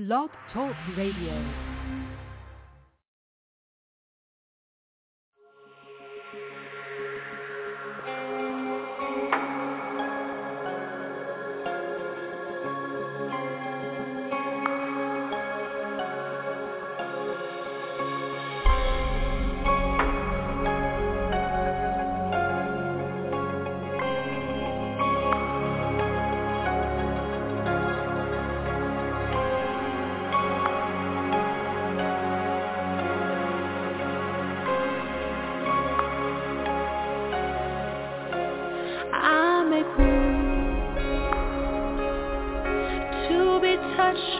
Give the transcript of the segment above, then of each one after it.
Blog Talk Radio. much.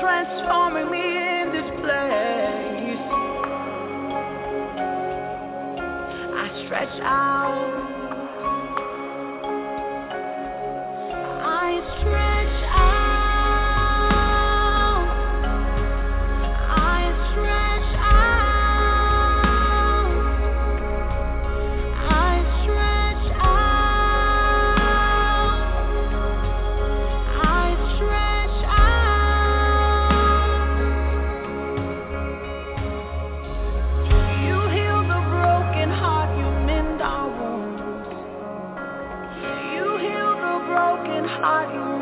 transforming me in this place. I stretch out. heart.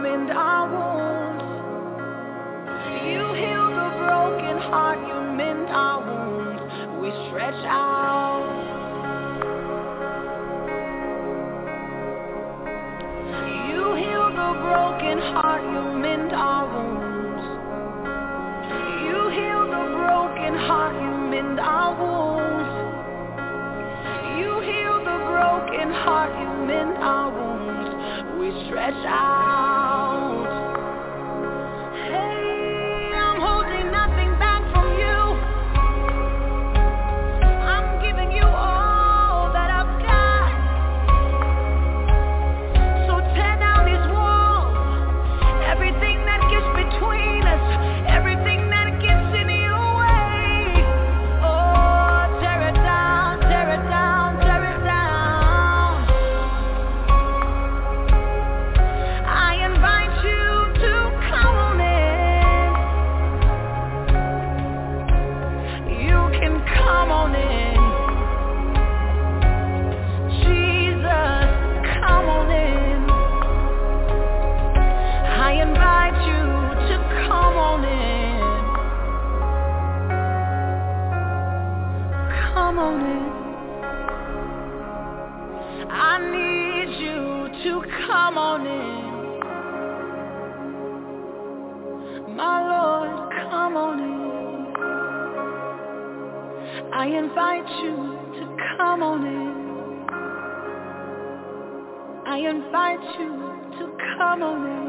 Invite you to come on in.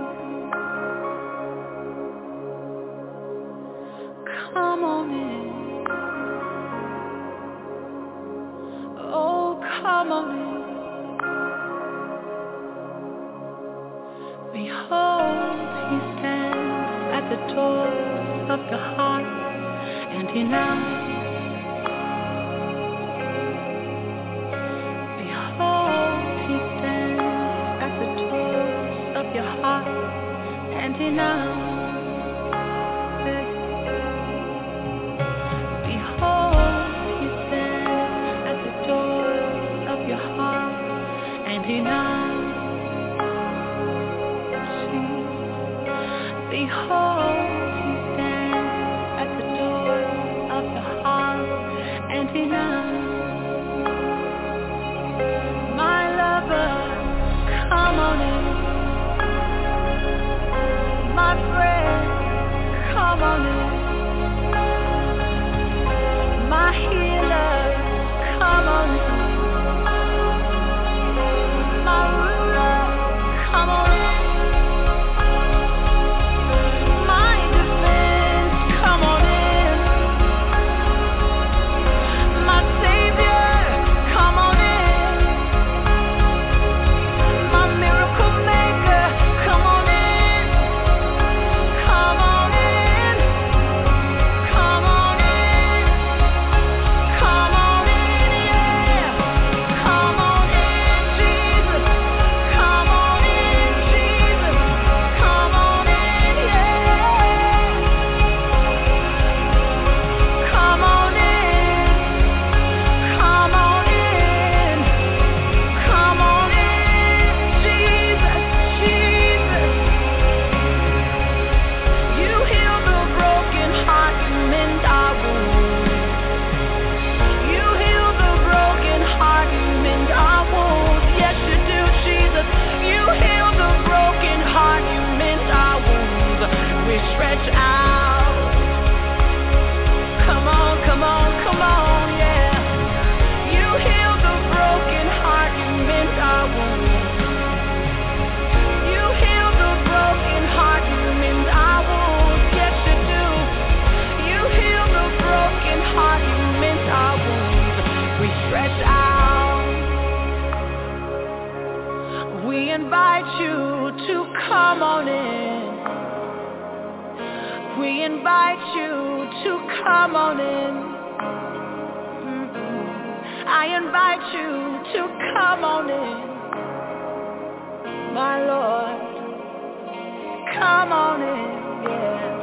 Come on in. Oh, come on in. Behold, he stands at the door of the heart, and he knocks. heart. invite you to come on in. We invite you to come on in. Mm-hmm. I invite you to come on in, my Lord. Come on in, yeah.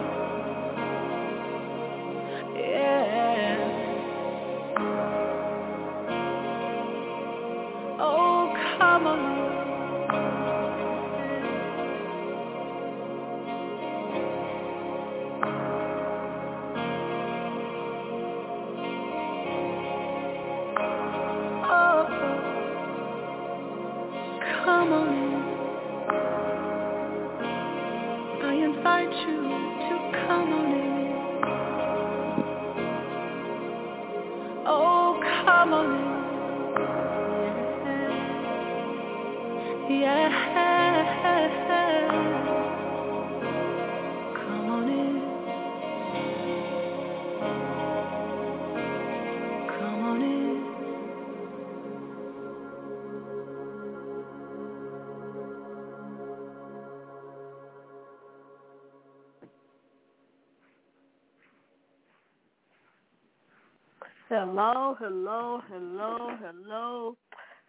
Hello, hello, hello, hello.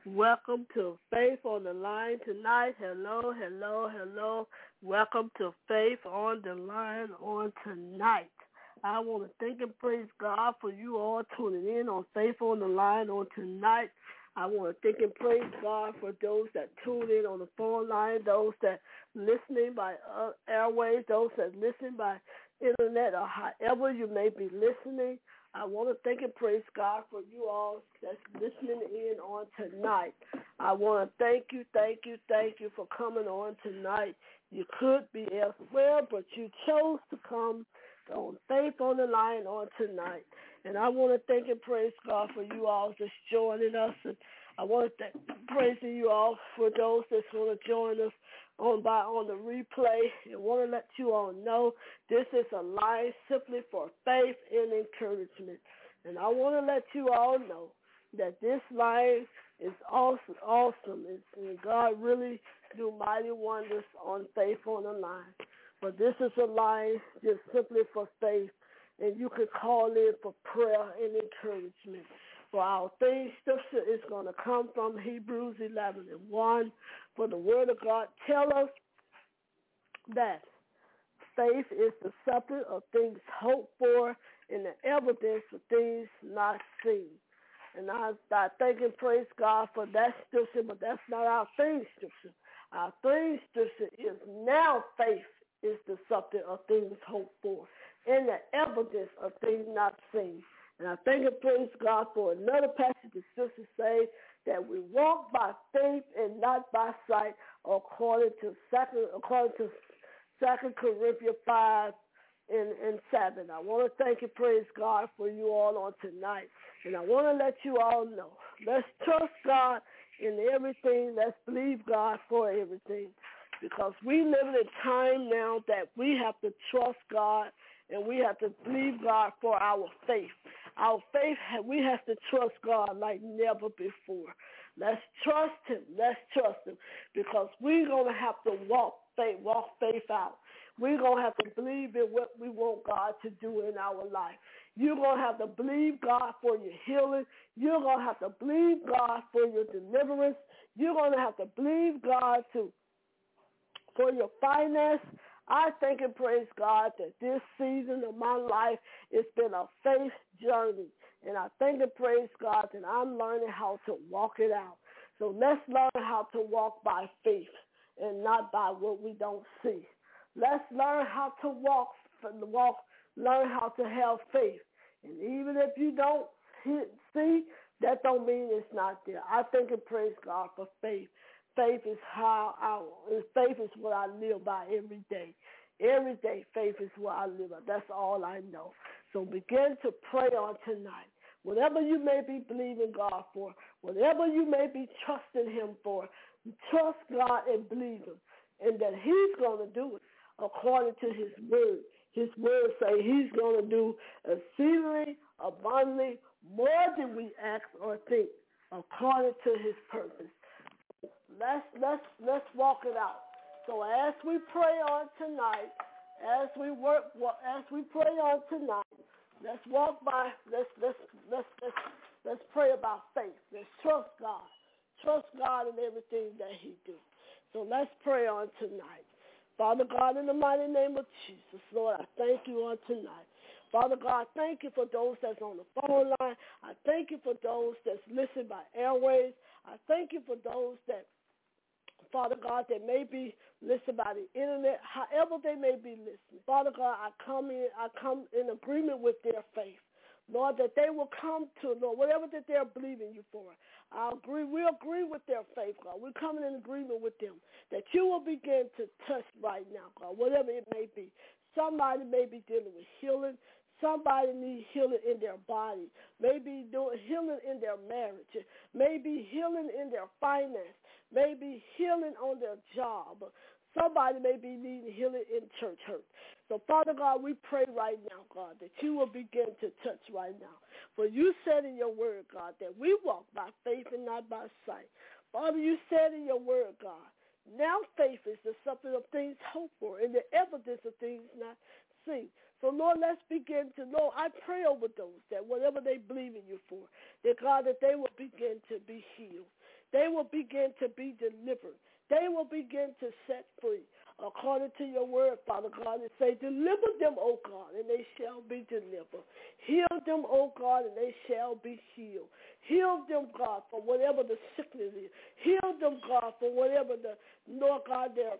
Welcome to Faith on the Line tonight. Hello, hello, hello. Welcome to Faith on the Line on tonight. I want to thank and praise God for you all tuning in on Faith on the Line on tonight. I want to thank and praise God for those that tune in on the phone line, those that listening by uh, airways, those that listen by internet or however you may be listening. I want to thank and praise God for you all that's listening in on tonight. I want to thank you, thank you, thank you for coming on tonight. You could be elsewhere, but you chose to come on Faith on the Line on tonight. And I want to thank and praise God for you all just joining us. And I want to thank, praising you all for those that's going to join us on by on the replay and want to let you all know this is a line simply for faith and encouragement. And I want to let you all know that this line is awesome. Awesome. It's, and God really do mighty wonders on faith on the line. But this is a line just simply for faith, and you can call in for prayer and encouragement. For our theme scripture is going to come from Hebrews 11 and 1. For the word of God tell us that faith is the substance of things hoped for and the evidence of things not seen. And I, I thank and praise God for that scripture, but that's not our theme scripture. Our theme scripture is now faith is the substance of things hoped for and the evidence of things not seen. And I thank and praise God for another passage the scripture say that we walk by faith and not by sight according to second according to second Corinthians five and, and seven. I want to thank and praise God for you all on tonight. And I want to let you all know. Let's trust God in everything. Let's believe God for everything. Because we live in a time now that we have to trust God and we have to believe God for our faith. Our faith, we have to trust God like never before. Let's trust him. Let's trust him because we're going to have to walk faith, walk faith out. We're going to have to believe in what we want God to do in our life. You're going to have to believe God for your healing. You're going to have to believe God for your deliverance. You're going to have to believe God to for your finance. I thank and praise God that this season of my life it's been a faith journey. And I thank and praise God that I'm learning how to walk it out. So let's learn how to walk by faith and not by what we don't see. Let's learn how to walk, walk, learn how to have faith. And even if you don't see, that don't mean it's not there. I thank and praise God for faith. Faith is how I, faith is what I live by every day. Every day, faith is where I live. That's all I know. So begin to pray on tonight. Whatever you may be believing God for, whatever you may be trusting him for, trust God and believe him. And that he's going to do it according to his word. His word say he's going to do exceedingly abundantly more than we ask or think according to his purpose. Let's let's let's walk it out. So as we pray on tonight, as we work, as we pray on tonight, let's walk by. Let's let's let's let's let's pray about faith. Let's trust God. Trust God in everything that He do. So let's pray on tonight. Father God, in the mighty name of Jesus, Lord, I thank you on tonight. Father God, thank you for those that's on the phone line. I thank you for those that's listening by airways. I thank you for those that Father God, that may be listening by the internet, however they may be listening. Father God, I come in, I come in agreement with their faith. Lord, that they will come to, Lord, whatever that they're believing you for. I agree, we agree with their faith, God. We're coming in agreement with them. That you will begin to touch right now, God, whatever it may be. Somebody may be dealing with healing. Somebody needs healing in their body, maybe doing healing in their marriage, maybe healing in their finance, maybe healing on their job. Somebody may be needing healing in church hurt. So, Father God, we pray right now, God, that you will begin to touch right now. For you said in your word, God, that we walk by faith and not by sight. Father, you said in your word, God, now faith is the substance of things hoped for and the evidence of things not seen. So, Lord, let's begin to, know. I pray over those that whatever they believe in you for, that God, that they will begin to be healed. They will begin to be delivered. They will begin to set free according to your word, Father God, and say, deliver them, O God, and they shall be delivered. Heal them, O God, and they shall be healed. Heal them, God, for whatever the sickness is. Heal them, God, for whatever the, Lord God, their,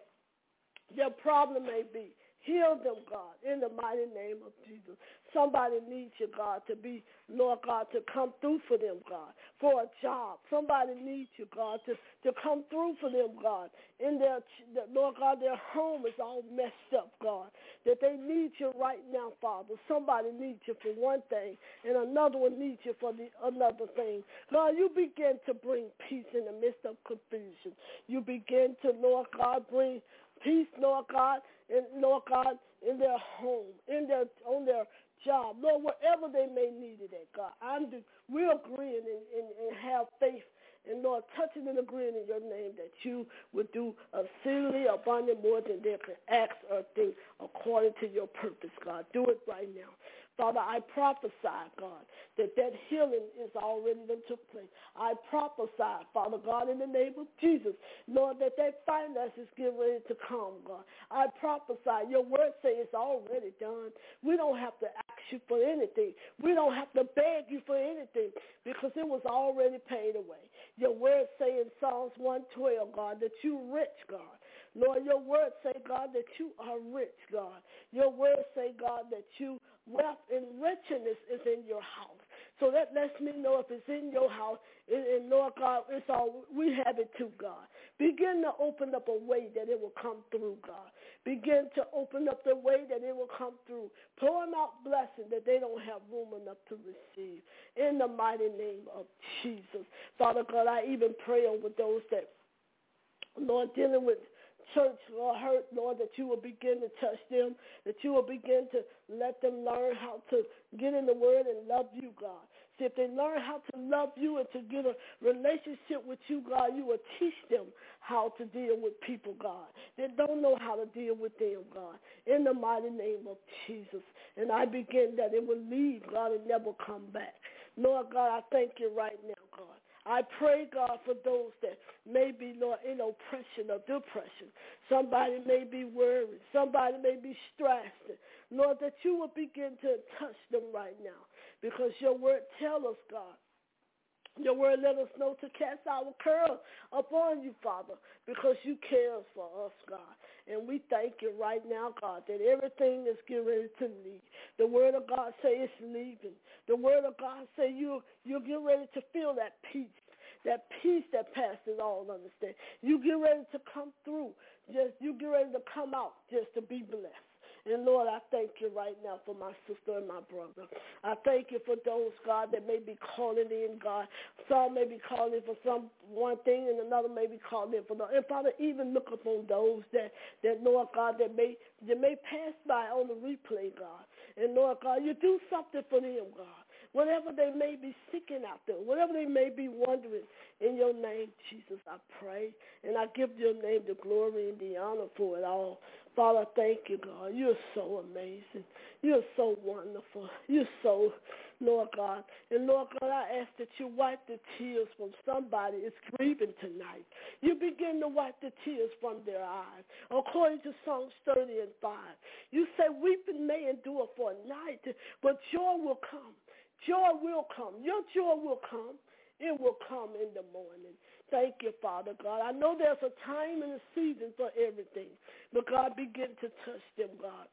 their problem may be. Heal them, God, in the mighty name of Jesus. Somebody needs you, God, to be, Lord God, to come through for them, God, for a job. Somebody needs you, God, to, to come through for them, God. In their, Lord God, their home is all messed up, God, that they need you right now, Father. Somebody needs you for one thing, and another one needs you for the another thing. God, you begin to bring peace in the midst of confusion. You begin to, Lord God, bring peace, Lord God, and Lord God, in their home, in their on their job, Lord, wherever they may need it at, God. I'm just, we're agreeing and, and, and have faith and Lord, touching and agreeing in your name that you would do exceedingly abundant more than they can ask or think according to your purpose, God. Do it right now. Father, I prophesy, God, that that healing is already done took place. I prophesy, Father God, in the name of Jesus, Lord, that that finances get ready to come, God. I prophesy. Your word says it's already done. We don't have to ask you for anything. We don't have to beg you for anything because it was already paid away. Your word say in Psalms 112, God, that you rich, God. Lord, your word say, God, that you are rich, God. Your word say, God, that you wealth and richness is in your house. So that lets me know if it's in your house, and, Lord God, it's all we have it too, God. Begin to open up a way that it will come through, God. Begin to open up the way that it will come through. Pour them out blessing that they don't have room enough to receive. In the mighty name of Jesus. Father God, I even pray over those that, Lord, dealing with church, Lord, hurt, Lord, that you will begin to touch them, that you will begin to let them learn how to get in the word and love you, God. See, if they learn how to love you and to get a relationship with you, God, you will teach them how to deal with people, God. They don't know how to deal with them, God. In the mighty name of Jesus. And I begin that it will leave, God, and never come back. Lord God, I thank you right now, God. I pray, God, for those that may be, Lord, in oppression or depression. Somebody may be worried. Somebody may be stressed. Lord, that you will begin to touch them right now because your word tell us, God, your word let us know to cast our care upon you, Father, because you care for us, God. And we thank you right now, God, that everything is getting ready to leave. The word of God say it's leaving. The word of God say you you get ready to feel that peace. That peace that passes all understanding. You get ready to come through. Just you get ready to come out just to be blessed. And Lord, I thank you right now for my sister and my brother. I thank you for those, God, that may be calling in, God. Some may be calling for some one thing and another may be calling in for the and Father, even look upon those that, that Lord God, that may that may pass by on the replay, God. And Lord God, you do something for them, God whatever they may be seeking out there, whatever they may be wondering. In your name, Jesus, I pray. And I give your name the glory and the honor for it all. Father, thank you, God. You're so amazing. You're so wonderful. You're so, Lord God. And Lord God, I ask that you wipe the tears from somebody is grieving tonight. You begin to wipe the tears from their eyes. According to Psalms 30 and 5, you say weeping may endure for a night, but joy will come. Joy will come. Your joy will come. It will come in the morning. Thank you, Father God. I know there's a time and a season for everything, but God, begin to touch them, God.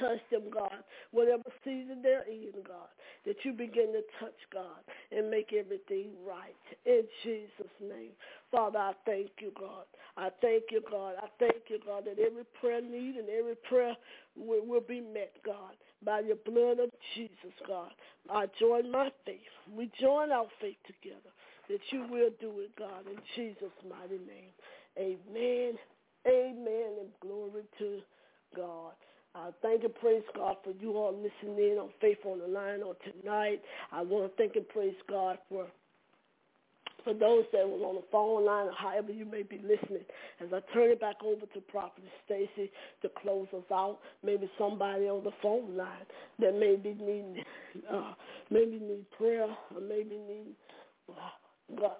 Touch them, God, whatever season they're in, God, that you begin to touch, God, and make everything right. In Jesus' name. Father, I thank you, God. I thank you, God. I thank you, God, that every prayer need and every prayer will, will be met, God, by your blood of Jesus, God. I join my faith. We join our faith together that you will do it, God, in Jesus' mighty name. Amen. Amen. And glory to God. I thank and praise God for you all listening in on Faith on the Line on tonight. I want to thank and praise God for for those that were on the phone line or however you may be listening. As I turn it back over to Prophet Stacy to close us out, maybe somebody on the phone line that maybe need uh, maybe need prayer or maybe need uh, God.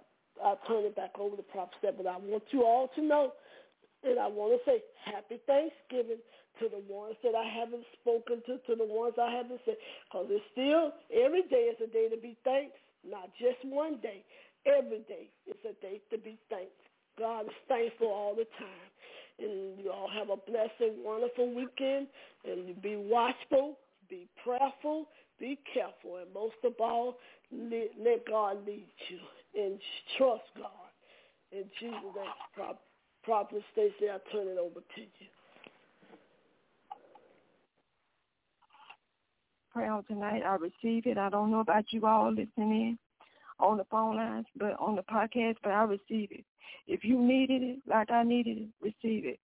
I turn it back over to Prophet Stacy, but I want you all to know, and I want to say Happy Thanksgiving to the ones that I haven't spoken to, to the ones I haven't said. Because it's still, every day is a day to be thanked, not just one day. Every day is a day to be thanked. God is thankful all the time. And you all have a blessed, wonderful weekend. And be watchful, be prayerful, be careful, and most of all, let, let God lead you and trust God. In Jesus' name, Prophet Stacy, I turn it over to you. Pray on tonight. I receive it. I don't know about you all listening on the phone lines, but on the podcast, but I receive it. If you needed it like I needed it, receive it.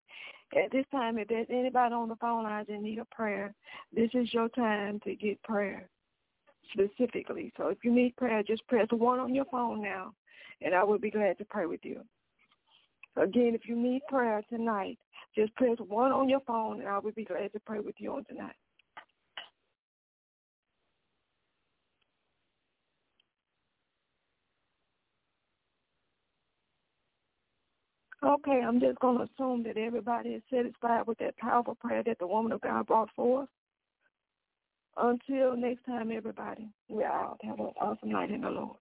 At this time, if there's anybody on the phone lines that need a prayer, this is your time to get prayer specifically. So if you need prayer, just press one on your phone now, and I will be glad to pray with you. Again, if you need prayer tonight, just press one on your phone, and I will be glad to pray with you on tonight. Okay, I'm just going to assume that everybody is satisfied with that powerful prayer that the woman of God brought forth. Until next time, everybody, we're out. Have an awesome night in the Lord.